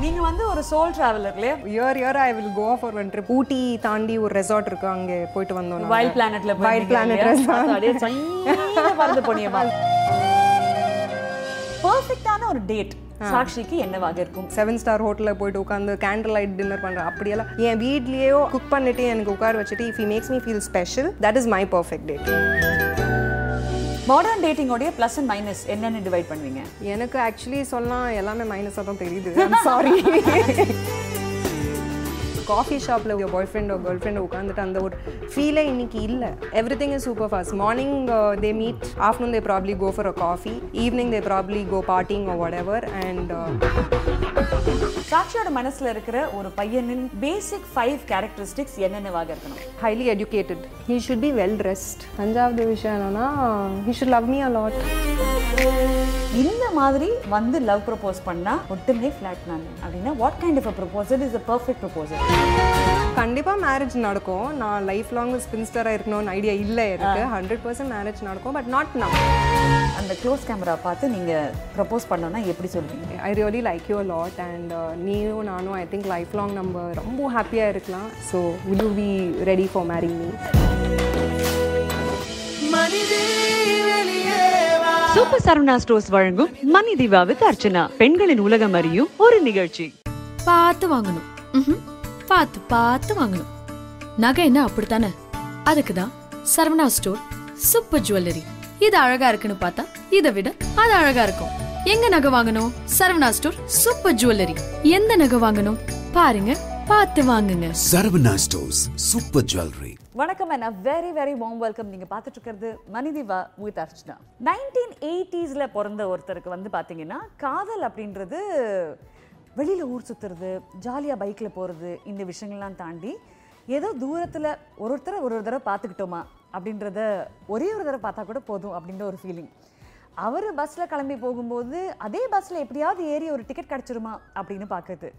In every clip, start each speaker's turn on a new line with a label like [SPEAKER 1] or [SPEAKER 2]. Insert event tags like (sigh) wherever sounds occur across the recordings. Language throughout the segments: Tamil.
[SPEAKER 1] நீங்க வந்து ஒரு சோல் டிராவலர் இல்லையா?
[SPEAKER 2] Year year I will go for one trip Ooty தாண்டி ஒரு ரெசார்ட் இருக்கு அங்கே போயிட்டு வந்தோம்
[SPEAKER 1] வைல்ட் பிளானட்ல
[SPEAKER 2] வைல்ட் பிளானட்
[SPEAKER 1] அப்படியே சைனா பறந்து போனியமா பர்ஃபெக்ட்டான (laughs) ஒரு டேட் சாக்ஷிக்கு என்னவாக இருக்கும்?
[SPEAKER 2] செவன் ஸ்டார் ஹோட்டலில் போயிட்டு உட்காந்து கேண்டில் லைட் டின்னர் பண்ணுறேன் அப்படியெல்லாம் என் வீட்லேயோ குக் பண்ணிட்டு எனக்கு உட்கார வச்சுட்டு if he makes me feel special that is my perfect date
[SPEAKER 1] modern டேட்டிங்கோடைய plus and minus என்னென்னு டிவைட் பண்ணுவீங்க?
[SPEAKER 2] எனக்கு ஆக்சுவலி சொன்னால் எல்லாமே மைனஸாக தான் தெரியுது. சாரி (laughs) காஃபி ஷாப்பில் ஒரு பாய் ஃப்ரெண்டோ கேர்ள் ஃப்ரெண்டோ உட்காந்துட்டு அந்த ஒரு ஃபீலே இன்னைக்கு இல்லை. Everything is super fast morning they meet afternoon they probably go for a coffee evening they probably go partying whatever and
[SPEAKER 1] சாக்ஷியோட மனசுல இருக்கிற ஒரு பையனின் பேசிக் ஃபைவ் கேரக்டரிஸ்டிக்ஸ் என்னென்னவாக இருக்கணும்?
[SPEAKER 2] Highly educated he should be well dressed அஞ்சாவது விஷயம் என்னன்னா he should love me a lot
[SPEAKER 1] இந்த மாதிரி வந்து லவ் ப்ரப்போஸ் பண்ணா ஒட்டுமே ஃபிளாட் நான். அப்படின்னா what kind of a proposal is a perfect proposal
[SPEAKER 2] கண்டிப்பாக மேரேஜ் நடக்கும். நான் லைஃப் லாங் ஸ்பின்ஸ்டராக இருக்கணும்னு ஐடியா இல்லை எனக்கு. ஹண்ட்ரட் பர்சன்ட் மேரேஜ் நடக்கும் பட் நாட் நவ்
[SPEAKER 1] அந்த க்ளோஸ் கேமரா பார்த்து நீங்க ப்ரப்போஸ் பண்ணோம்னா எப்படி சொல்வீங்க
[SPEAKER 2] I really like you lot and நீயும் நானும் ஐ திங்க் லைஃப் லாங் நம்ம ரொம்ப ஹாப்பியாக இருக்கலாம். So will you be ready for marrying me
[SPEAKER 3] super Saravana stores வழங்கும் மணி தீபா வித் அர்ச்சனா. பெண்களின் உலகம் அறியும் ஒரு நிகழ்ச்சி.
[SPEAKER 4] பார்த்து வாங்கணும். பார்த்து பார்த்து வாங்கணும். நகை என்ன அப்படித்தானே? அதுக்கு தான் சரவணா ஸ்டோர். Super jewellery. இது அழகா இருக்குன்னு பார்த்தா இதை விட அது அழகா இருக்கும். எங்க நகை வாங்கணும்? Saravana store super jewellery. எந்த நகை வாங்கணும்? பாருங்க பார்த்து வாங்குங்க.
[SPEAKER 5] Saravana Stores Super Jewelry.
[SPEAKER 1] வணக்கம் and very very warm welcome நீங்கள் பார்த்துட்டு இருக்கிறது மனிதிவா வித் அர்ச்சனா நைன்டீன் எயிட்டிஸில் பிறந்த ஒருத்தருக்கு வந்து பார்த்தீங்கன்னா காதல் அப்படின்றது வெளியில் ஊர் சுற்றுறது ஜாலியாக பைக்கில் போகிறது இந்த விஷயங்கள்லாம் தாண்டி ஏதோ தூரத்தில் ஒரு ஒருத்தரை ஒரு ஒரு தடவை பார்த்துக்கிட்டோமா அப்படின்றத ஒரே ஒரு தடவை பார்த்தா கூட போதும் அப்படின்ற ஒரு ஃபீலிங் அவர் பஸ்ஸில் கிளம்பி போகும்போது அதே பஸ்ஸில் எப்படியாவது ஏறி ஒரு டிக்கெட் கிடச்சிருமா அப்படின்னு பார்க்குறது.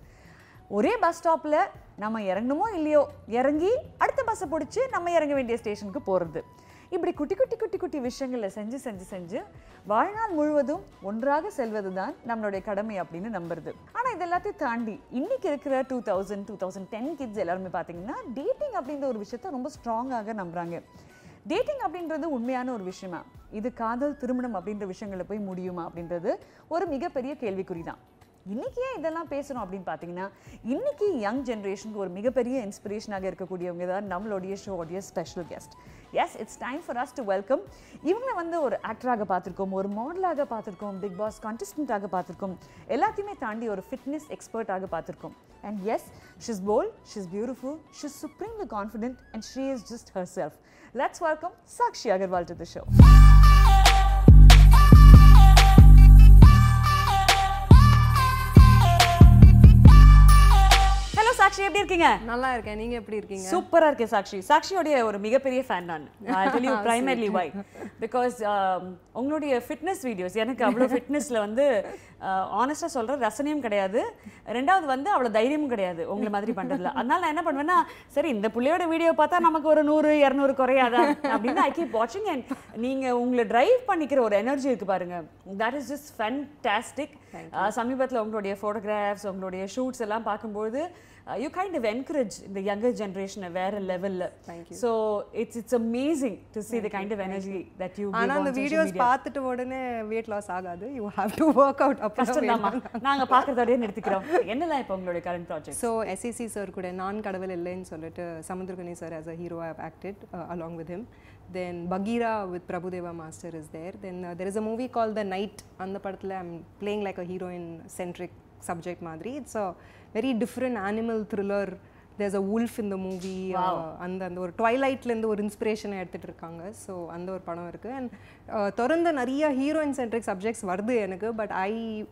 [SPEAKER 1] ஒரே பஸ் ஸ்டாப்பில் நம்ம இறங்கணுமோ இல்லையோ இறங்கி அடுத்த பஸ்ஸை பிடிச்சி நம்ம இறங்க வேண்டிய ஸ்டேஷனுக்கு போகிறது இப்படி குட்டி குட்டி குட்டி குட்டி விஷயங்களை செஞ்சு செஞ்சு செஞ்சு வாழ்நாள் முழுவதும் ஒன்றாக செல்வது தான் நம்மளுடைய கடமை அப்படின்னு நம்புறது. ஆனால் இது எல்லாத்தையும் தாண்டி இன்னைக்கு இருக்கிற two thousand two thousand ten kids எல்லாருமே பார்த்தீங்கன்னா டேட்டிங் அப்படின்ற ஒரு விஷயத்த ரொம்ப ஸ்ட்ராங்காக நம்புகிறாங்க டேட்டிங் அப்படின்றது உண்மையான ஒரு விஷயமா? இது காதல் திருமணம் அப்படின்ற விஷயங்களை போய் முடியுமா அப்படின்றது ஒரு மிகப்பெரிய கேள்விக்குறி தான் இன்னைக்கு ஏன் இதெல்லாம் பேசணும் அப்படின்னு பார்த்தீங்கன்னா இன்னைக்கு யங் ஜென்ரேஷனுக்கு ஒரு மிகப்பெரிய இன்ஸ்பிரேஷனாக இருக்கக்கூடியவங்க தான் நம்மளுடைய ஷோடைய special guest yes it's time for us to welcome இவங்களை வந்து ஒரு ஆக்டராக பார்த்துருக்கோம் ஒரு மாடலாக பார்த்துருக்கோம் பிக் பாஸ் கான்டெஸ்டண்ட்டாக பார்த்துருக்கோம் எல்லாத்தையுமே தாண்டி ஒரு ஃபிட்னஸ் எக்ஸ்பர்ட்டாக பார்த்துருக்கோம். And yes she's bold she's beautiful she's supremely confident and she is just herself let's welcome Sakshi Agarwal to the show Sakshi எப்படி இருக்கீங்க?
[SPEAKER 2] நல்லா இருக்கேன். நீங்கள் எப்படி இருக்கீங்க?
[SPEAKER 1] சூப்பரா இருக்கு சாக்ஷி. சாக்ஷியோடைய ஒரு மிகப்பெரிய ஃபேன் நான். I tell you primarily why because உங்களுடைய ஃபிட்னஸ் வீடியோஸ் எனக்கு அவ்வளோ ஃபிட்னஸ்ல வந்து ஆனஸ்டா சொல்ற ரசனையும் கிடையாது. ரெண்டாவது வந்து அவ்வளோ தைரியமும் கிடையாது உங்களை மாதிரி பண்றதுல. அதனால நான் என்ன பண்ணுவேன்னா சரி இந்த புள்ளையோட வீடியோ பார்த்தா நமக்கு ஒரு நூறு இரநூறு குறையாதா அப்படின்னு ஐ கீப் வாட்சிங் அண்ட் நீங்க உங்களை டிரைவ் பண்ணிக்கிற ஒரு எனர்ஜி இருக்கு பாருங்க. தட் இஸ் ஜஸ்ட் ஃபேன்டாஸ்டிக் சமீபத்தில் உங்களுடைய ஃபோட்டோகிராஃப்ஸ் உங்களுடைய ஷூட்ஸ் எல்லாம் பார்க்கும்போது யூ கைண்ட் ஆஃப் என்கரேஜ் இந்த யங்கர் ஜென்ரேஷனை வேற லெவலில் so it's it's amazing to see the kind of energy that you give
[SPEAKER 2] ஆனால் அந்த வீடியோஸ். பார்த்துட்டு உடனே வெயிட் லாஸ் ஆகாது you have to work out
[SPEAKER 1] கஷ்டம்
[SPEAKER 2] அப்போ
[SPEAKER 1] நாங்க பார்க்கறதோடய நிறுத்திக்கிறோம். என்னெல்லாம் இப்போ உங்களுடைய கரண்ட் ப்ராஜெக்ட்
[SPEAKER 2] ஸோ எஸ்இசி சார் கூட நான் கடவுள் இல்லைன்னு சொல்லிட்டு Samuthirakani sir as a hero have acted along with him then Bagheera with Prabhudeva master is there then there is a movie call the night அந்த படத்தில் I'm playing like a heroine centric subject மாதிரி. It's a very different animal thriller there's a wolf இந்த மூவி அந்த அந்த ஒரு ட்வைலைட்லேருந்து ஒரு இன்ஸ்பிரேஷனை எடுத்துகிட்டு இருக்காங்க. ஸோ அந்த ஒரு படம் இருக்குது அண்ட் தொடர்ந்து நிறைய ஹீரோயின் சென்ட்ரிக் சப்ஜெக்ட்ஸ் வருது எனக்கு. But I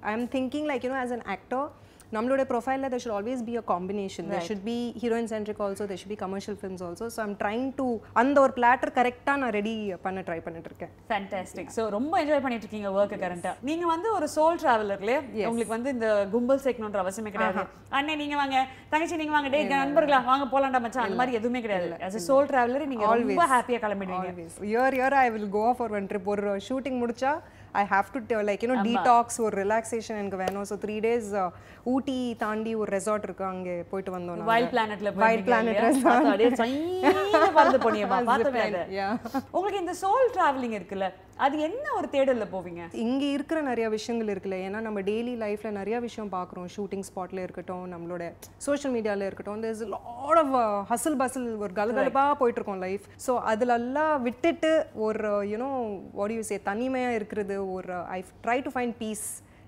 [SPEAKER 2] I am thinking like you know as an actor நம்மளோட ப்ரொஃபைலில் there should always be a combination. There should be heroine centric also there should be commercial films also. So i'm trying to அந்த ஒரு பிளாட்டர் கரெக்டாக நான் ரெடி பண்ண ட்ரை பண்ணிட்டு இருக்கேன்.
[SPEAKER 1] ஃபேன்டாஸ்டிக் ஸோ ரொம்ப என்ஜாய் பண்ணிட்டு இருக்கீங்க ஒர்க்கு கரண்டா நீங்க வந்து ஒரு சோல் டிராவலர் இல்லையா? உங்களுக்கு வந்து இந்த கும்பல் சேர்க்கணுன்ற அவசியமே கிடையாது. அண்ணே நீங்க வாங்க. தங்கச்சி நீங்க வாங்க. டே நண்பர்களா வாங்க போலாம்டா மச்சான். அந்த மாதிரி எதுவுமே கிடையாது. as a சோல் டிராவலர் நீங்க ரொம்ப ஹாப்பியா கிளம்பிடுவீங்க.
[SPEAKER 2] Year year I will go for one trip ஒரு ஷூட்டிங் முடிச்சா I have to like you know detox ஒரு ரிலாக்ஸேஷன் எனக்கு வேணும். ஸோ த்ரீ டேஸ் ஊட்டி தாண்டி ஒரு ரெசார்ட் இருக்கு அங்கே போயிட்டு வந்தோம்
[SPEAKER 1] வைல்ட் பிளானட்ல
[SPEAKER 2] வைல்ட் பிளானட்.
[SPEAKER 1] உங்களுக்கு இந்த சோல் டிராவலிங் இருக்குல்ல அது என்ன ஒரு தேடல்ல போவீங்க?
[SPEAKER 2] இங்கே இருக்கிற நிறைய விஷயங்கள் இருக்குல்ல. ஏன்னா நம்ம டெய்லி லைஃப்பில் நிறைய விஷயம் பார்க்குறோம். ஷூட்டிங் ஸ்பாட்டில் இருக்கட்டும் நம்மளோட சோஷியல் மீடியாவில் இருக்கட்டும் lot of uh, hustle bustle ஒரு கலகலப்பாக போயிட்டுருக்கோம் லைஃப் ஸோ அதிலெல்லாம் விட்டுட்டு ஒரு யூனோ வாட் யூ சே தனிமையாக இருக்கிறது ஒரு I try to find peace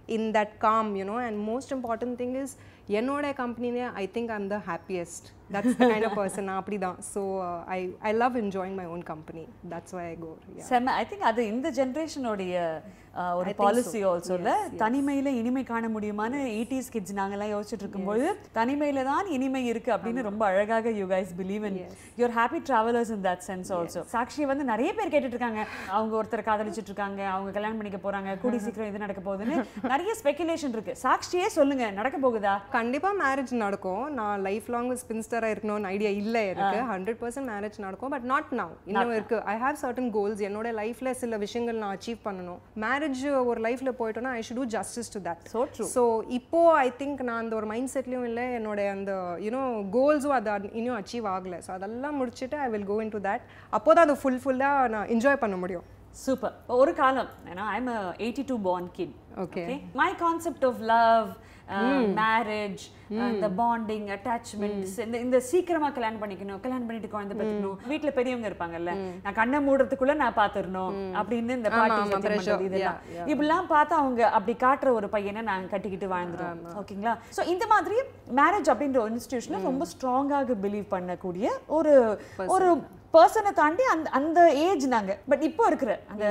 [SPEAKER 2] in that calm you know and most important thing is என்னோட கம்பெனிலே I think I'm the happiest that's the kind of person நான் அப்படி தான் so I I love enjoying my own company that's why I go
[SPEAKER 1] செம்ம ஐ திங்க் அது இந்த ஜென்ரேஷனுடைய ஒரு பாலிசி ஆல்சோ இல்ல? தனிமையில இனிமை காண முடியுமான்னு எயிட்டிஸ் கிட்ஸ் நாங்கெல்லாம் யோசிச்சுட்டு இருக்கும்போது தனிமையில தான் இனிமை இருக்கு அப்படின்னு ரொம்ப அழகாக you guys believe in your happy travellers in that sense also சாக்ஷியை வந்து நிறைய பேர் கேட்டுட்டு இருக்காங்க. அவங்க ஒருத்தர் காதலிச்சிட்டு இருக்காங்க அவங்க கல்யாணம் பண்ணிக்க போறாங்க கூடி சீக்கிரம் இது நடக்க போகுதுன்னு (laughs) நிறைய ஸ்பெகுலேஷன் இருக்கு. சாக்ஷியே சொல்லுங்க நடக்க போகுதா?
[SPEAKER 2] கண்டிப்பா மேரேஜ் நடக்கும். நான் லைஃப் லாங் ஸ்பின்ஸ்டரா இருக்கணும்னு ஐடியா இல்ல எனக்கு ஹண்ட்ரட் பர்சன்ட் மேரேஜ் நடக்கும். பட் நாட் நவ் இன்னும் இருக்கு. ஐ ஹேவ் சர்டன் கோல்ஸ் என்னோட லைஃப்ல சில விஷயங்கள் நான் அச்சீவ் பண்ணணும். மேரேஜ் ஒரு லைஃப்ல போயிட்டோம்னா I should do justice to that
[SPEAKER 1] So true.
[SPEAKER 2] So இப்போ ஐ திங்க் நான் அந்த ஒரு மைண்ட் செட்லயும் இல்லை என்னோட அந்த யூனோ கோல்ஸும் அது இன்னும் அச்சீவ் ஆகல. ஸோ அதெல்லாம் முடிச்சுட்டு I will go into that அப்போ தான் அது ஃபுல்ஃபுல்லாக நான் என்ஜாய் பண்ண முடியும்.
[SPEAKER 1] சூப்பர் ஒரு காலம். ஏன்னா I'm eighty two born kid
[SPEAKER 2] Okay.
[SPEAKER 1] My concept of love marriage இந்த பாண்டிங் அட்டாச்மெண்ட்ஸ் இந்த இந்த சீக்கிரமா கல்யாணம் பண்ணிக்கணும் கல்யாணம் பண்ணிட்டு குழந்தை பெற்றுக்கணும் வீட்ல பெரியவங்க இருப்பாங்கல்ல நான் கண்ணை மூடுறதுக்குள்ள நான் பாத்துறணும் அப்படின்னு இந்த பாட்டி. இதெல்லாம். இப்படிலாம் பார்த்தா அவங்க அப்படி காட்டுற ஒரு பையனை நாங்க கட்டிக்கிட்டு வாழ்ந்துரும் ஓகேங்களா? சோ இந்த மாதிரி மேரேஜ் அப்படின்ற ஒரு இன்ஸ்டிடியூஷன்ல ரொம்ப ஸ்ட்ராங்காக பிலீவ் பண்ணக்கூடிய ஒரு ஒரு பர்சனை தாண்டி அந்த அந்த ஏஜ் நாங்க. பட் இப்போ இருக்கிற அந்த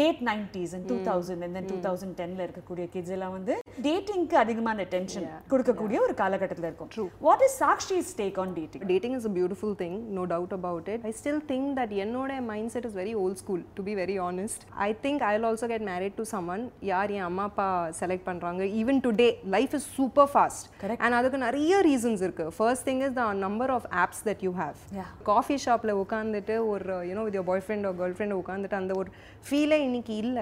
[SPEAKER 1] late nineties two thousand and two thousand டென்ல இருக்கக்கூடிய கிட்ஸ் எல்லாம் வந்து டேட்டிங்க்கு அதிகமான அட்டென்ஷன் கொடுக்கக்கூடிய ஒரு காலகட்டத்துல இருக்கும் what is Sakshi's take on dating
[SPEAKER 2] dating is a beautiful thing no doubt about it i still think that என்னோட mindset is very old school to be very honest i think i'll also get married to someone யார் என் அம்மா அப்பா செலக்ட் பண்றாங்க even today life is super fast and அதுக்கு நிறைய ரீசன்ஸ் இருக்கு thing is the number of apps that you have
[SPEAKER 1] Yeah.
[SPEAKER 2] Coffee ஷாப்ல உட்காந்துட்டு ஒரு you know with boyfriend girlfriend உட்காந்துட்டு அந்த ஒரு ஃபீலே இன்னைக்கு இல்ல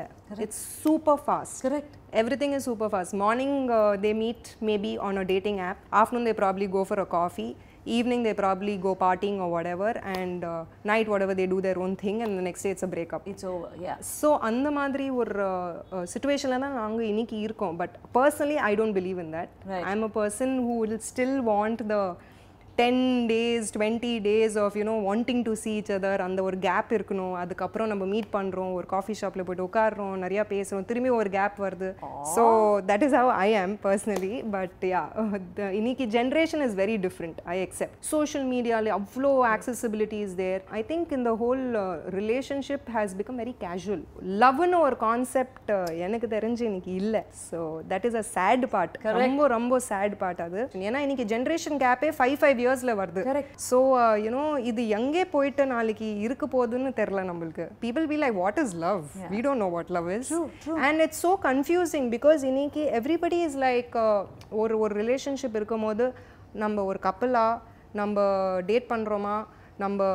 [SPEAKER 2] it's super fast
[SPEAKER 1] correct
[SPEAKER 2] Everything is super fast. Morning uh, they meet maybe on a dating app. Afternoon they probably go for a coffee. Evening they probably go partying or whatever. And uh, night whatever they do their own thing. And the next day it's a breakup.
[SPEAKER 1] It's over yeah
[SPEAKER 2] so அந்த மாதிரி ஒரு சுச்சுவேஷனில் தான் நாங்கள் இன்னைக்கு இருக்கோம் but personally I don't believe in that I am a person who will still want the ten days twenty days of you know wanting to see each other அந்த ஒரு கேப் இருக்கணும். அதுக்கப்புறம் நம்ம மீட் பண்ணுறோம் ஒரு காஃபி ஷாப்பில் போயிட்டு உட்காடுறோம் நிறையா பேசுகிறோம் திரும்பி ஒரு கேப் வருது. So that is how I am personally but yeah இன்னைக்கு generation is very different I accept social மீடியாவில் அவ்வளோ accessibility is there. I think in the whole uh, relationship has become very casual. லவ்னு ஒரு கான்செப்ட் எனக்கு தெரிஞ்சு இன்னைக்கு இல்லை. So that is a sad part ரொம்ப ரொம்ப சேட் பார்ட் அது. ஏன்னா இன்னைக்கு ஜென்ரேஷன் கேப்பே ஃபைவ் ஃபைவ் இயர்ஸ்ல வருது. ஸோ யூனோ இது எங்கே போயிட்டு நாளைக்கு இருக்க போகுதுன்னு தெரில நம்மளுக்கு. People be like what is love we don't know what love is and it's so confusing because இன்னைக்கு எவ்ரிபடி இஸ் லைக் ஒரு ஒரு ரிலேஷன்ஷிப் இருக்கும் போது நம்ம ஒரு கப்பலா நம்ம டேட் பண்ணுறோமா நம்ம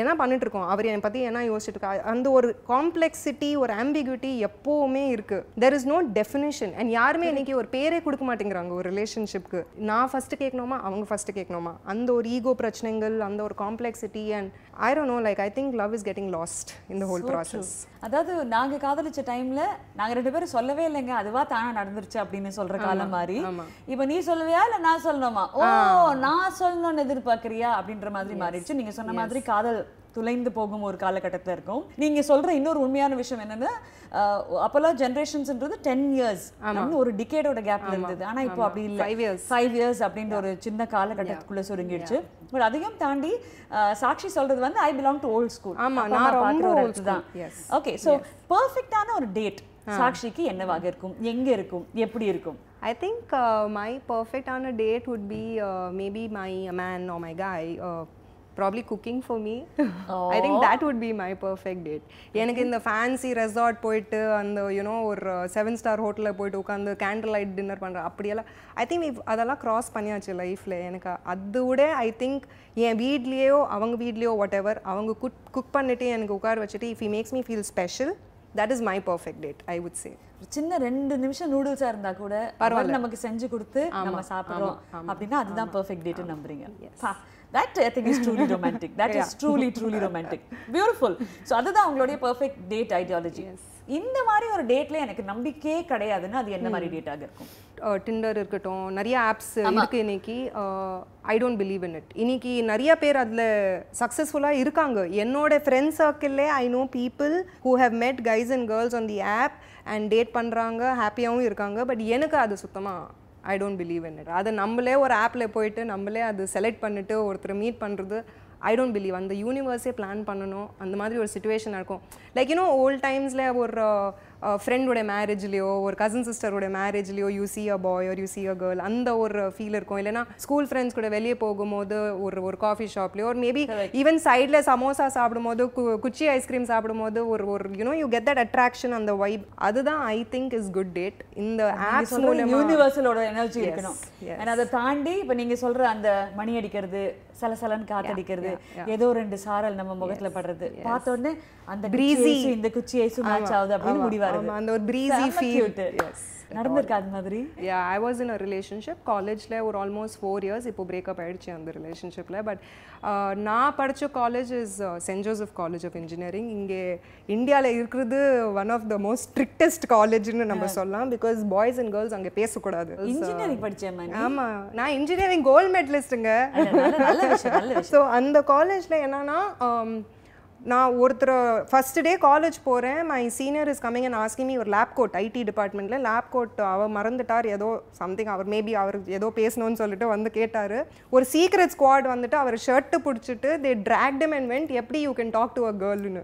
[SPEAKER 2] என்ன பண்ணிட்டு இருக்கோம் அவர் என்னை பற்றி என்ன யோசிச்சுட்டு இருக்கா அந்த ஒரு காம்ப்ளெக்சிட்டி ஒரு ஆம்பிகுட்டி எப்போவுமே இருக்கு. There is no definition and யாருமே இன்னைக்கு ஒரு பேரே கொடுக்க மாட்டேங்கிறாங்க ஒரு ரிலேஷன்ஷிப்க்கு நான் ஃபர்ஸ்ட் கேட்கணுமா? அவங்க ஃபர்ஸ்ட் கேட்கணுமா? அந்த ஒரு ஈகோ பிரச்சனைகள் அந்த ஒரு complexity and I don't know like I think love is getting lost இந்த ஹோல் ப்ராசஸ்
[SPEAKER 1] அதாவது நாங்க காதலிச்ச டைம்ல நாங்க ரெண்டு பேரும் சொல்லவே இல்லைங்க. அதுவா தானா நடந்துருச்சு அப்படின்னு சொல்ற காலம் மாதிரி இப்ப நீ சொல்லுவியா? இல்ல நான் சொல்லணுமா? ஓ நான் சொல்லணும்னு எதிர்பார்க்கறியா? அப்படின்ற மாதிரி மாறிடுச்சு. நீங்க சொன்ன மாதிரி காதல் துளைந்து போகும் ஒரு காலகட்டத்துல இருக்கும். நீங்க சொல்ற இன்னொரு உண்மையான விஷயம் என்னன்னா அப்போல்லாம் ஜென்ரேஷன்ஸ்ன்றது டென் இயர்ஸ் ஒரு டிகேடோட கேப்ல இருந்தது. ஆனா இப்போ அப்படி இல்ல.
[SPEAKER 2] Five years.
[SPEAKER 1] ஃபைவ் இயர்ஸ் அப்படின்ற ஒரு சின்ன காலகட்டத்துக்குள்ள சுருங்கிடுச்சு. பட் அதையும் தாண்டி சாக்ஷி சொல்றது வந்து I belong to old school
[SPEAKER 2] ஆமா, நான் ரொம்ப old
[SPEAKER 1] தான். ஓகே சோ பெர்ஃபெக்ட்டான ஒரு டேட் சாக்ஷிக்கு என்னவாக இருக்கும்? எங்க இருக்கும்? எப்படி இருக்கும்?
[SPEAKER 2] I think uh, my perfect on a date would be uh, maybe my man or my guy. Uh, probably cooking for me. I think that would be my perfect date. எனக்கு இந்த ஃபேன்சி ரெசார்ட் போயிட்டு அந்த யூனோ ஒரு செவன் ஸ்டார் ஹோட்டலில் போயிட்டு உட்காந்து கேண்டில் லைட் டின்னர் பண்ணுற அப்படியெல்லாம் ஐ திங்க் அதெல்லாம் க்ராஸ் பண்ணியாச்சு லைஃப்பில் எனக்கு அது விட ஐ திங்க் என் வீட்லேயோ அவங்க வீட்லேயோ வாட் எவர் அவங்க குக் குக் பண்ணிட்டு எனக்கு உட்கார வச்சுட்டு if he makes me feel special that is my perfect date I would
[SPEAKER 1] say சின்ன ரெண்டு நிமிஷம் நூடுல்ஸா இருந்தா கூட அவர் நமக்கு செஞ்சு கொடுத்து நம்ம சாப்பிடுறோம் அப்படின்னா அதுதான் பெர்ஃபெக்ட் டேட் நம்புறீங்க. That I think is truly romantic that is truly truly romantic beautiful so அதுதான் உங்களுடைய பெர்ஃபெக்ட் டேட் ஐடியாலஜி இந்த மாதிரி ஒரு டேட்ல எனக்கு நம்பிக்கையே கிடையாதுன்னா அது என்ன மாதிரி டேட்டாக இருக்கும்?
[SPEAKER 2] டிண்டர் இருக்கட்டும் நிறைய ஆப்ஸ் இருக்கு இன்னைக்கு. I don't believe in it இன்னைக்கு நிறைய பேர் அதில் சக்ஸஸ்ஃபுல்லாக இருக்காங்க. என்னோட friend சர்க்கிள்லே I know people who have met guys and girls on the app and date பண்ணுறாங்க ஹாப்பியாகவும் இருக்காங்க. பட் எனக்கு அது சுத்தமாக I don't believe in it அதை நம்மளே ஒரு ஆப்பில் போயிட்டு நம்மளே அது செலக்ட் பண்ணிட்டு ஒருத்தரை மீட் பண்ணுறது ஐ டோன்ட் பிலீவ் அந்த யூனிவர்ஸே பிளான் பண்ணணும் அந்த மாதிரி ஒரு சுச்சுவேஷன் இருக்கும் லைக் யூனோ ஓல்ட் டைம்ஸில் ஒரு ஃப்ரெண்டோட மேரேஜ்லேயோ ஒரு கசின் சிஸ்டரோட மேரேஜ்லேயோ யூ சி அ பாய் ஒரு யூ சி அ கேர்ள் அந்த ஒரு ஃபீல் இருக்கும். இல்லைனா ஸ்கூல் ஃப்ரெண்ட்ஸ் கூட வெளியே போகும்போது ஒரு ஒரு காஃபி ஷாப்லேயோ ஒரு மேபி ஈவன் சைடில் சமோசா சாப்பிடும்போது குச்சி ஐஸ்கிரீம் சாப்பிடும்போது ஒரு ஒரு you know you get that attraction அந்த வைப் அதுதான் I think is good date இந்த ஆப்ஸ் மூலமா
[SPEAKER 1] யூனிவர்சலோட எனர்ஜி இருக்கணும். அதை தாண்டி இப்ப நீங்க சொல்ற அந்த மணி அடிக்கிறது சலசலன்னு காத்தடிக்கிறது. ஏதோ ரெண்டு சாரல் நம்ம முகத்துல படுறது. பார்த்த உடனே அந்த breezy. இந்த குச்சி ஐஸும் மேட்ச் ஆகுது அப்படின்னு முடிவா
[SPEAKER 2] ஆமா,
[SPEAKER 1] இருக்கு
[SPEAKER 2] அந்த ஒரு breezy feel.
[SPEAKER 1] நடந்திருக்கா அது மாதிரி?
[SPEAKER 2] யா I was in a relationship காலேஜில் ஒரு ஆல்மோஸ்ட் ஃபோர் இயர்ஸ் இப்போ பிரேக்கப் ஆயிடுச்சு அந்த ரிலேஷன்ஷிப்பில் பட் நான் படித்த college is Saint Joseph College of Engineering இங்கே இந்தியாவில் இருக்கிறது one of the most strictest காலேஜ்னு நம்ம சொல்லலாம். பிகாஸ் பாய்ஸ் அண்ட் கேர்ள்ஸ் அங்கே பேசக்கூடாது.
[SPEAKER 1] இன்ஜினியரிங் படிச்சேன்
[SPEAKER 2] ஆமா. நான் இன்ஜினியரிங் கோல்ட் மெடலிஸ்ட்டுங்க ஸோ அந்த காலேஜில் என்னன்னா um, நான் ஒருத்தர் ஃபர்ஸ்ட் டே காலேஜ் போகிறேன் my senior is coming and asking me ஒரு லேப் கோட் ஐடி டிபார்ட்மெண்ட்டில் லேப் கோட் அவர் மறந்துட்டார் ஏதோ சம்திங் அவர் மேபி அவர் ஏதோ பேசணும்னு சொல்லிட்டு வந்து கேட்டார். ஒரு சீக்ரெட் ஸ்குவாட் வந்துட்டு அவர் ஷர்ட்டு பிடிச்சிட்டு they dragged him and went எப்படி you can talk to a கேர்ள்னு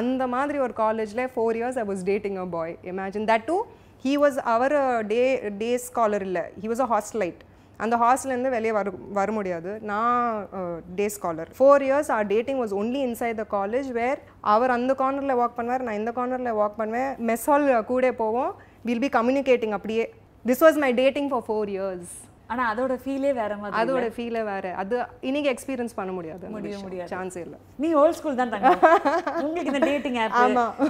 [SPEAKER 2] அந்த மாதிரி ஒரு காலேஜில் four years I was dating a boy imagine that too he was our day day scholar இல்லை. ஹி வாஸ் அ ஹாஸ்டலைட் அந்த ஹாஸ்டல்லேருந்து வெளியே வர வர முடியாது. நான் day scholar four years our dating was only inside the college where அவர் அந்த கார்னரில் வாக் பண்ணுவார் நான் இந்த கார்னரில் வாக் பண்ணுவேன். மெஸ் ஹால் கூட போவோம். வில் பி கம்யூனிகேட்டிங் அப்படியே. This was my dating for four years
[SPEAKER 1] ஆனா அதோட ஃபீலே வேற மாதிரி
[SPEAKER 2] அதோட ஃபீலே வேற. அது இன்னைக்கு எக்ஸ்பீரியன்ஸ் பண்ண முடியாது முடியாது. சான்ஸே இல்லை.
[SPEAKER 1] நீ ஓல்ட் ஸ்கூல் தான் தங்க (laughs) உங்களுக்கு இந்த டேட்டிங் ஆப்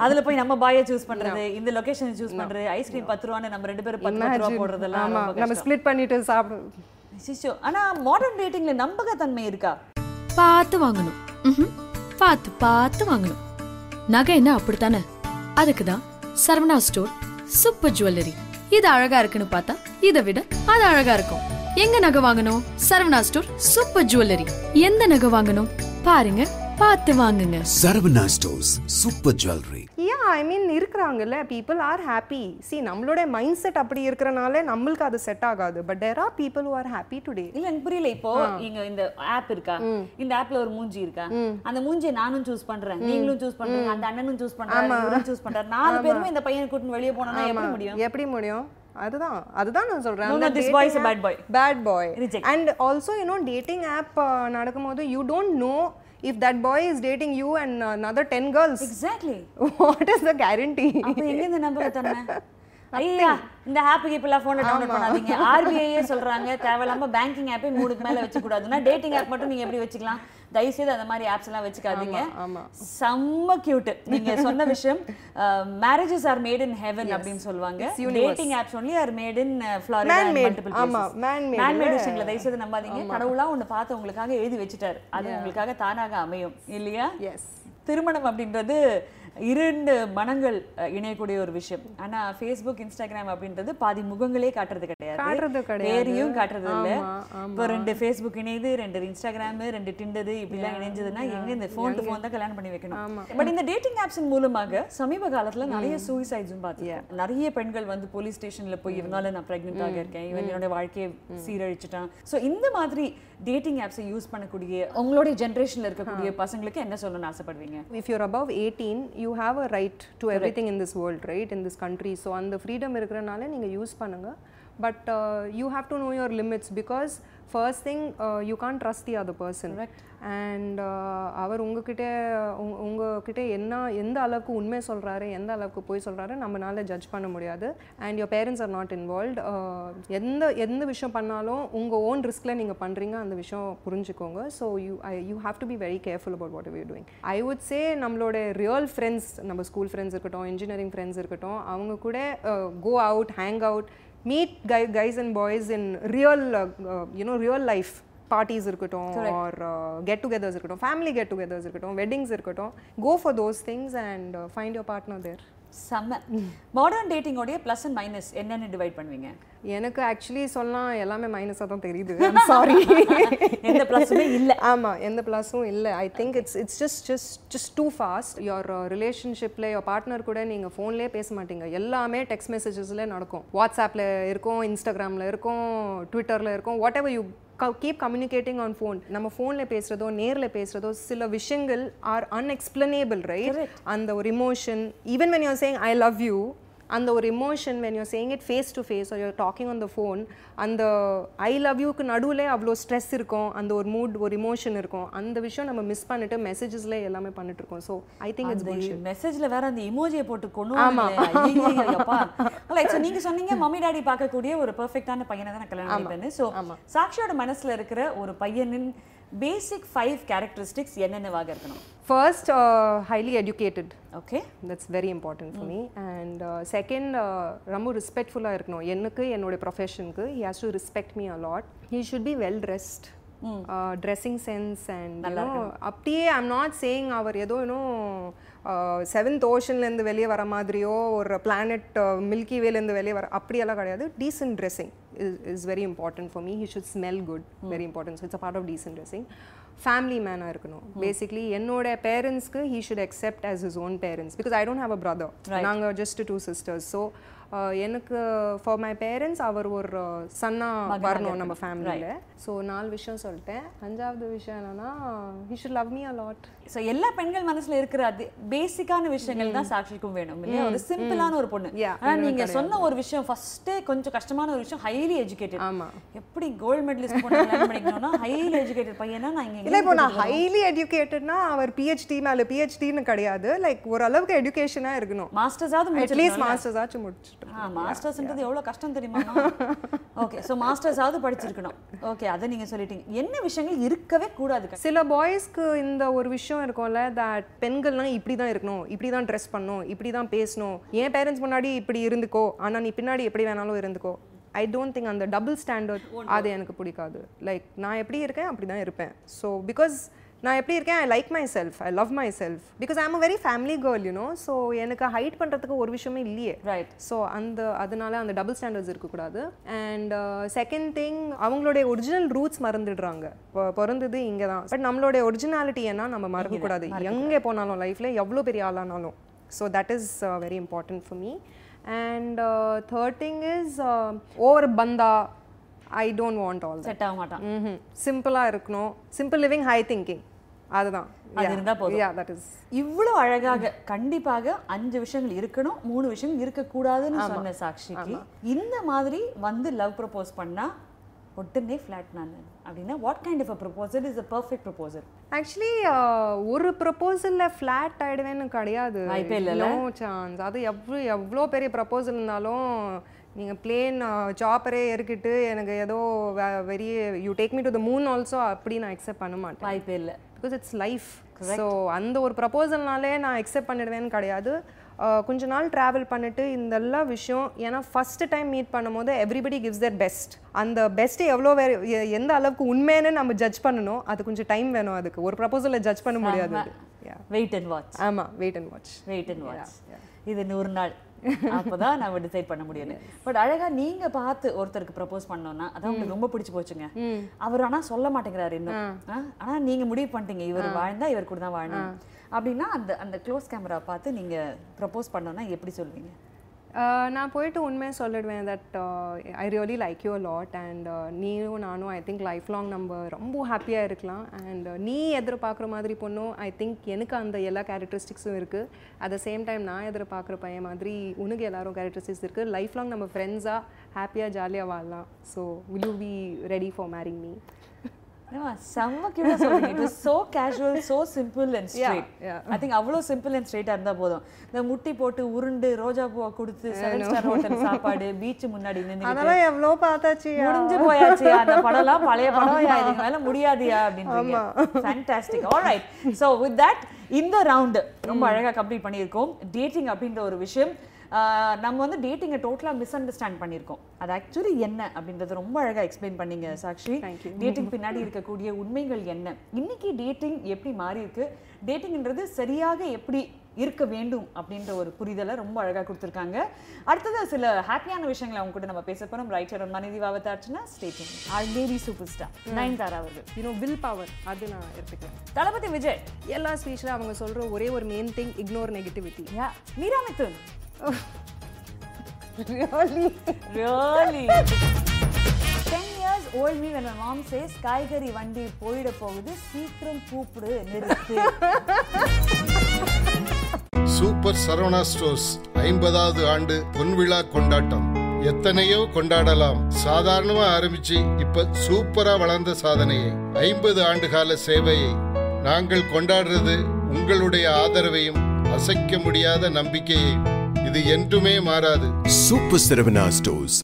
[SPEAKER 1] அதுல போய் நம்ம பாயை சூஸ் பண்றது இந்த லொகேஷன் சூஸ் பண்றது ஐஸ்கிரீம் பத்து ரூபான்னு நம்ம ரெண்டு பேரும் பத்து பத்து ரூபா போடுறதெல்லாம்
[SPEAKER 2] நம்ம ஸ்ப்ளிட் பண்ணிட்டு சாப்பிடு
[SPEAKER 1] சிஷோ ஆனா மாடர்ன் டேட்டிங்ல நம்பகத்தன்மை இருக்கா?
[SPEAKER 4] பார்த்து வாங்கணும். பார்த்து பார்த்து வாங்கணும். நகை என்ன அப்படித்தானே? அதுக்கு தான் சரவணா ஸ்டோர் சூப்பர் ஜுவல்லரி. இது அழகா இருக்குன்னு பார்த்தா இதை விட அது அழகா இருக்கும். எங்க நகை வாங்கணும்? Saravana store super jewellery. எந்த நகை வாங்கணும்? பாருங்க பார்த்து வாங்குங்க.
[SPEAKER 5] Saravana stores super jewellery.
[SPEAKER 2] Yeah I mean இருக்கிறாங்கல்ல பீப்புள் ஆர் ஹாப்பி சி நம்மளோட மைண்ட் செட் அப்படி இருக்கிறனால நம்மளுக்கு அது செட் ஆகாது. But there are people who are happy today
[SPEAKER 1] இல்ல எனக்கு புரியல. இப்போ இங்க இந்த ஆப் இருக்கா? இந்த ஆப்ல ஒரு மூஞ்சி இருக்கா? அந்த மூஞ்சியை நானும் சூஸ் பண்றேன். நீங்களும் சூஸ் பண்றீங்க அந்த அண்ணனும் சூஸ் இவரும் சூஸ் பண்றாரு. நாலு பேருமே இந்த பையனை கூட்டிட்டு வெளியே போனா எப்படி முடியும்?
[SPEAKER 2] எப்படி முடியும்? அதுதான். அதுதான் நான்
[SPEAKER 1] No, no, this boy is a bad boy.
[SPEAKER 2] Bad boy
[SPEAKER 1] Reject.
[SPEAKER 2] And also you know dating app நடக்கும்போது you don't know if that boy is dating you and another then girls
[SPEAKER 1] exactly (laughs)
[SPEAKER 2] what is the guarantee
[SPEAKER 1] அப்ப எங்க இந்த நம்பகத்தன்மை ஐயா இந்த ஆப்புக்கு இப்பெல்லாம் போன்ல டவுன்லோட் பண்ணாதீங்க. ஆர்பிஐயே சொல்றாங்க தேவையில்லாம பேங்கிங் ஆப்பே மூணுக்கு மேல வச்சு கூடாதுன்னா டேட்டிங் ஆப் மட்டும் நீங்க எப்படி வச்சுக்கலாம்? தயவு செய்து அந்த மாதிரி ஆப்ஸ் எல்லாம் வச்சுக்காதீங்க. செம்ம கியூட் நீங்க சொன்ன விஷயம் marriages are made in heaven அப்படின்னு சொல்லுவாங்க. Dating apps only are made in Florida
[SPEAKER 2] man-made. Man-made
[SPEAKER 1] விஷயங்களை தயவு செய்து நம்பாதீங்க கடவுளா ஒண்ணு பார்த்து உங்களுக்காக எழுதி வச்சுட்டாரு. அது உங்களுக்காக தானாக அமையும். இல்லையா?
[SPEAKER 2] எஸ்
[SPEAKER 1] திருமணம் அப்படின்றது இரண்டு மனங்கள் இணையக்கூடிய ஒரு விஷயம். ஆனா ஃபேஸ்புக் இன்ஸ்டாகிராம் அப்படின்றது பாதி முகங்களே காட்டுறது கிடையாது. வேறையும் காட்டுறது இல்ல. இப்போ ரெண்டு ஃபேஸ்புக் இணையுது ரெண்டு இன்ஸ்டாகிராம் ரெண்டு டிண்டரு இப்படிலாம் இணைஞ்சதுன்னா எங்க இந்த ஃபோன் டு ஃபோன் தான் கல்யாணம் பண்ணி வைக்கணும். பட் இந்த டேட்டிங் ஆப்ஸின் மூலமாக சமீப காலத்துல நிறைய சூசைட்ஸும் பார்த்தேன் நிறைய பெண்கள் வந்து போலீஸ் ஸ்டேஷன்ல போய் இவனால நான் பிரெக்னென்ட் ஆக இருக்கேன் இவன் என்னோட வாழ்க்கையை சீரழிச்சிட்டான். சோ இந்த மாதிரி டேட்டிங் ஆப்ஸை யூஸ் பண்ணக்கூடிய உங்களுடைய ஜென்ரேஷன்ல இருக்கக்கூடிய பசங்களுக்கு என்ன சொல்லணும்னு ஆசைப்படுவீங்க?
[SPEAKER 2] If you're above 18 you have a right to everything in this world right in this country so அந்த freedom இருக்கிறனால நீங்க use but you have to know your limits because first thing you can't trust the other person and அவர் உங்ககிட்ட உங்க- உங்ககிட்ட என்ன எந்த அளவுக்கு உண்மை சொல்கிறாரு எந்த அளவுக்கு போய் சொல்கிறாரு நம்மளால ஜட்ஜ் பண்ண முடியாது. And your parents are not involve எந்த எந்த விஷயம் பண்ணாலும் உங்கள் ஓன் ரிஸ்கில் நீங்கள் பண்ணுறீங்க அந்த விஷயம் புரிஞ்சுக்கோங்க. So you I you have to be very careful about what you doing I would say நம்மளோட ரியல் ஃப்ரெண்ட்ஸ் நம்ம ஸ்கூல் ஃப்ரெண்ட்ஸ் இருக்கட்டும் இன்ஜினியரிங் ஃப்ரெண்ட்ஸ் இருக்கட்டும் அவங்க கூட go out hang out meet guy guys and boys in real you know real life parties இருக்கட்டும் ஆர் கெட் டுகெதர்ஸ் இருக்கட்டும் ஃபேமிலி கெட் டுகெதர்ஸ் இருக்கட்டும் வெட்டிங்ஸ் இருக்கட்டும் go for those things and find your partner there
[SPEAKER 1] செம்ம. மாடர்ன் டேட்டிங்கோடைய ப்ளஸ் அண்ட் மைனஸ் என்னென்னு டிவைட் பண்ணுவீங்க?
[SPEAKER 2] எனக்கு ஆக்சுவலி சொல்லலாம் எல்லாமே மைனஸாக தான் தெரியுது. சாரி (laughs)
[SPEAKER 1] எந்த ப்ளஸுமே இல்லை.
[SPEAKER 2] ஆமாம் எந்த ப்ளஸும் இல்லை. I think it's it's just just just too fast your ரிலேஷன்ஷிப்பில் யோர் பார்ட்னர் கூட நீங்கள் ஃபோன்லேயே பேச மாட்டீங்க. எல்லாமே டெக்ஸ்ட் மெசேஜஸ்ல நடக்கும். வாட்ஸ்அப்பில் இருக்கும் இன்ஸ்டாகிராமில் இருக்கும் ட்விட்டரில் இருக்கும் whatever you keep communicating on phone நம்ம ஃபோனில் பேசுகிறதோ நேரில் பேசுகிறதோ சில விஷயங்கள் ஆர் அன்எக்ஸ்பிளனேபிள் ரைட் அந்த ஒரு emotion even when you're saying I love you அந்த ஒரு emotion when you're saying it face to face you're talking on the phone அந்த ஐ லவ் யூக்கு நடுவில் அவ்வளோ ஸ்ட்ரெஸ் இருக்கும் அந்த ஒரு மூட் ஒரு இமோஷன் இருக்கும். அந்த விஷயம் நம்ம மிஸ் பண்ணிட்டு மெசேஜஸ்ல எல்லாமே பண்ணிட்டு இருக்கோம். ஸோ ஐ திங்க் இட்ஸ்
[SPEAKER 1] மெசேஜ்ல வேற அந்த இமோஜியை போட்டு கொண்டு லைக் நீங்க சொன்னீங்க மம்மி டாடி பார்க்கக்கூடிய ஒரு பெர்ஃபெக்ட்டான பையனை தான் நான் கல்யாணம் பண்ணிப்பேன்னு. ஸோ சாக்ஷியோட மனசுல இருக்கிற ஒரு பையனின் பேசிக் ஃபைவ் கேரக்டரிஸ்டிக்ஸ் என்னென்னவாக இருக்கணும்?
[SPEAKER 2] First highly educated
[SPEAKER 1] okay
[SPEAKER 2] that's very important for me and second ரொம்ப ரெஸ்பெக்ட்ஃபுல்லாக இருக்கணும். எனக்கு என்னோட ப்ரொஃபஷனுக்கு he has to respect me a lot he should be well dressed dressing sense and அப்படியே ஐம் நாட் சேயிங் அவர் ஏதோ இன்னும் செவன்த் ஓஷன்லேருந்து வெளியே வர மாதிரியோ ஒரு பிளானட் மில்கி வேலேருந்து வெளியே வர அப்படியெல்லாம் கிடையாது. Decent dressing is very important for me he should smell good very important it's a part of decent dressing family மேனாக இருக்கணும். பேசிக்லி என்னோட பேரண்ட்ஸ்க்கு he should accept as his own parents because I don't have a brother நாங்கள் ஜஸ்ட் டூ சிஸ்டர்ஸ் ஸோ எனக்கு ஃபார் மை பேரண்ட்ஸ் அவர் ஒரு சன்னா வரணும் நம்ம ஃபேமிலியில் ஸோ நாலு விஷயம் சொல்லிட்டேன். அஞ்சாவது விஷயம் என்னன்னா he should love me a lot
[SPEAKER 1] so எல்லா பெண்கள் மனசுல இருக்கிற அது பேசிக்கான விஷயங்கள் தான் சாக்ஷிக்கும் வேணும் இல்லையா? ஒரு சிம்பிளான ஒரு பொண்ணு.
[SPEAKER 2] Yeah,
[SPEAKER 1] ஆனா நீங்க சொன்ன ஒரு விஷயம் ஃபர்ஸ்டே கொஞ்சம் கஷ்டமான ஒரு விஷயம் ஹைலி எஜுகேட்டட்
[SPEAKER 2] ஆமா.
[SPEAKER 1] எப்படி கோல்டு மெடலிஸ்ட் பண்ணிக்கணும்னா ஹைலி எஜுகேட்டட் பையனா நான் இங்க
[SPEAKER 2] இல்லை இப்போ நான் ஹைலி எஜுகேட்டட்னா அவர் பிஹெச்டி மேலே பிஹெச்டின்னு கிடையாது. லைக் ஓரளவுக்கு எஜுகேஷனாக இருக்கணும்.
[SPEAKER 1] மாஸ்டர்ஸாவது
[SPEAKER 2] அட்லீஸ்ட் மாஸ்டர்ஸ் ஆச்சும் முடிச்சுட்டு
[SPEAKER 1] மாஸ்டர்ஸ்ன்றது எவ்வளவு கஷ்டம் தெரியுமா? ஓகே ஸோ மாஸ்டர்ஸாவது படிச்சிருக்கணும். ஓகே அதை நீங்க சொல்லிட்டீங்க. என்ன விஷயங்கள் இருக்கவே கூடாது
[SPEAKER 2] சில பாய்ஸ்க்கு இந்த ஒரு விஷயம் இருக்கும்ல தட் பெண்கள்லாம் இப்படி தான் இருக்கணும் இப்படி தான் ட்ரெஸ் பண்ணணும் இப்படி தான் பேசணும். என் பேரண்ட்ஸ் முன்னாடி இப்படி இருந்துக்கோ ஆனால் நீ பின்னாடி எப்படி வேணாலும் இருந்துக்கோ. ஐ டோன்ட் திங்க் அந்த டபுள் ஸ்டாண்டர்ட் அது எனக்கு பிடிக்காது. லைக் நான் எப்படி இருக்கேன் அப்படி தான் இருப்பேன். ஸோ பிகாஸ் நான் எப்படி இருக்கேன்? I like myself I love myself because I am a very family girl you know so எனக்கு ஹைட் பண்ணுறதுக்கு ஒரு விஷயமே இல்லையே.
[SPEAKER 1] ரைட்
[SPEAKER 2] ஸோ அந்த அதனால அந்த டபுள் ஸ்டாண்டர்ட்ஸ் இருக்கக்கூடாது. அண்ட் செகண்ட் திங் அவங்களுடைய ஒரிஜினல் ரூட்ஸ் மறந்துடுறாங்க. பிறந்தது இங்கே தான் பட் நம்மளுடைய ஒரிஜினாலிட்டி என்ன நம்ம மறக்கக்கூடாது. எங்கே போனாலும் லைஃப்பில் எவ்வளோ பெரிய ஆளானாலும். So that is very important for me and third thing is over பந்தா I don't want all
[SPEAKER 1] set ஆக மாட்டான்.
[SPEAKER 2] ம் சிம்பிளாக இருக்கணும். சிம்பிள் லிவிங் ஹை திங்கிங் அதுதான்.
[SPEAKER 1] அது இருந்தா போதும். இவ்வளவு அழகாக கண்டிப்பாக அஞ்சு விஷயங்கள் இருக்கணும் மூணு விஷயங்கள் இருக்கக்கூடாதுன்னு சொன்ன சாக்ஷிக்கு இந்த மாதிரி வந்து லவ் ப்ரப்போஸ் பண்ணா உடனே ஃபிளாட் நான். அப்படின்னா what kind of a proposal is a perfect proposal
[SPEAKER 2] actually ஒரு ப்ரப்போசலில் ஃப்ளாட் ஆகிடுவேன்னு கிடையாது.
[SPEAKER 1] வாய்ப்பே?
[SPEAKER 2] நோ சான்ஸ் அது எவ்வளோ எவ்வளோ பெரிய ப்ரப்போசல் இருந்தாலும் நீங்கள் பிளேன் சாப்பரே இறக்கிட்டு எனக்கு ஏதோ very you take me to the moon also அப்படி நான் அக்செப்ட் பண்ண மாட்டேன்.
[SPEAKER 1] வாய்ப்பே இல்லை.
[SPEAKER 2] பிகாஸ் இட்ஸ் லைஃப் ஸோ அந்த ஒரு ப்ரப்போசல்னாலே நான் அக்செப்ட் பண்ணிடுவேன்னு கிடையாது. கொஞ்ச நாள் ட்ராவல் பண்ணிட்டு இந்த எல்லா விஷயம் ஏன்னா ஃபர்ஸ்ட் டைம் மீட் பண்ணும்போது எவ்ரிபடி கிவ்ஸ் their பெஸ்ட் அந்த பெஸ்ட் எவ்வளோ வேறு எந்த அளவுக்கு உண்மைன்னு நம்ம ஜட்ஜ் பண்ணணும். அது கொஞ்சம் டைம் வேணும் அதுக்கு. ஒரு ப்ரப்போசலில் ஜட்ஜ் பண்ண முடியாது.
[SPEAKER 1] வெயிட் அண்ட் வாட்ச்
[SPEAKER 2] ஆமாம் wait and watch
[SPEAKER 1] wait and watch இது நூறு நாள். (laughs) அப்பதான் நம்ம டிசைட் பண்ண முடியல பட் அழகா நீங்க பார்த்து ஒருத்தருக்கு ப்ரப்போஸ் பண்ணோம்னா அதான் உங்களுக்கு ரொம்ப பிடிச்சு போச்சுங்க. அவர் ஆனா சொல்ல மாட்டேங்கிறாரு இன்னும். ஆனா நீங்க முடிவு பண்ணிட்டீங்க இவர் வாழ்ந்தா இவர் கூட தான் வாழணும். அப்படின்னா அந்த அந்த க்ளோஸ் கேமரா பார்த்து நீங்க ப்ரப்போஸ் பண்ணோம்னா எப்படி சொல்லுவீங்க Uh,
[SPEAKER 2] நான் போயிட்டு உண்மையை சொல்லிடுவேன் that I really like you lot and நீயும் நானும் ஐ திங்க் லைஃப் லாங் நம்ம ரொம்ப ஹாப்பியாக இருக்கலாம். அண்ட் uh, நீ எதிர்பார்க்குற மாதிரி பொண்ணும் ஐ திங்க் எனக்கு அந்த எல்லா கேரக்டரிஸ்டிக்ஸும் இருக்குது அட் த சேம் டைம் நான் எதிர்பார்க்குற பையன் மாதிரி உனக்கு எல்லாரும் கேரக்டரிஸ்டிக்ஸ் இருக்குது லைஃப் லாங் நம்ம ஃப்ரெண்ட்ஸாக ஹாப்பியாக ஜாலியாக வாழலாம். So will you be ready for marrying me
[SPEAKER 1] செம்ம கியூட்டா சொல்றீங்க. It was so casual so simple and
[SPEAKER 2] straight.
[SPEAKER 1] I think அவ்வளோ சிம்பிள் அண்ட் ஸ்ட்ரெயிட்டா இருந்தா போதும். இந்த முட்டி போட்டு உருண்டு ரோஜா பூவை கொடுத்து செவன் ஸ்டார் ஹோட்டல் சாப்பாடு பீச் முன்னாடி நின்று
[SPEAKER 2] அதெல்லாம் எவ்வளோ பார்த்தாச்சு
[SPEAKER 1] முடிஞ்சு போயாச்சு. அந்த படம்லாம் பழைய (laughs) படம். இதுக்கு மேல முடியாதியா அப்படின்றீங்க. Fantastic alright so with that இந்த ரவுண்டு ரொம்ப அழகா கம்ப்ளீட் பண்ணியிருக்கோம். டேட்டிங் அப்படின்ற ஒரு விஷயம். நம்ம வந்து டேட்டிங்கை டோட்டலாக மிஸ் அண்டர்ஸ்டாண்ட் பண்ணியிருக்கோம். அது ஆக்சுவலி என்ன அப்படின்றத ரொம்ப அழகா எக்ஸ்பிளைன் பண்ணீங்க சாக்ஷி. டேட்டிங் பின்னாடி இருக்கக்கூடிய உண்மைகள் என்ன? இன்னைக்கு டேட்டிங் எப்படி மாறி இருக்கு? டேட்டிங்ன்றது சரியாக எப்படி இருக்க வேண்டும் அப்படின்ற ஒரு புரிதலை ரொம்ப அழகா கொடுத்துருக்காங்க. அடுத்தது சில ஹாப்பியான விஷயங்களை அவங்க கூட நம்ம பேச போறோம். ரைட்டர் மனிதி வாவத்தாச்சுன்னா starring our lady super star Nayanthara அவர்கள்.
[SPEAKER 2] யூனோ வில் பவர் அது நான் எடுத்துக்கிறேன்.
[SPEAKER 1] தளபதி விஜய்.
[SPEAKER 2] எல்லா ஸ்பீச்சில் அவங்க சொல்கிற ஒரே ஒரு main thing ignore negativity
[SPEAKER 1] yeah Meera Mithun.
[SPEAKER 2] Really
[SPEAKER 1] Really? 10 years old me when my mom says காய்கறி வண்டி போயிட போகுது சீக்கிரம் கூப்பிடு நிறுத்து.
[SPEAKER 6] சூப்பர் சரவணா ஸ்டோர்ஸ் ஐம்பதாவது ஆண்டு பொன்விழா கொண்டாட்டம். எத்தனையோ கொண்டாடலாம். சாதாரணமா ஆரம்பிச்சு இப்ப சூப்பரா வளர்ந்த சாதனையை ஐம்பது ஆண்டு கால சேவையை. நாங்கள் கொண்டாடுறது உங்களுடைய ஆதரவையும் அசைக்க முடியாத நம்பிக்கையையும். இது என்றுமே மாறாது
[SPEAKER 5] சூப்பர் செரவனா ஸ்டோர்ஸ்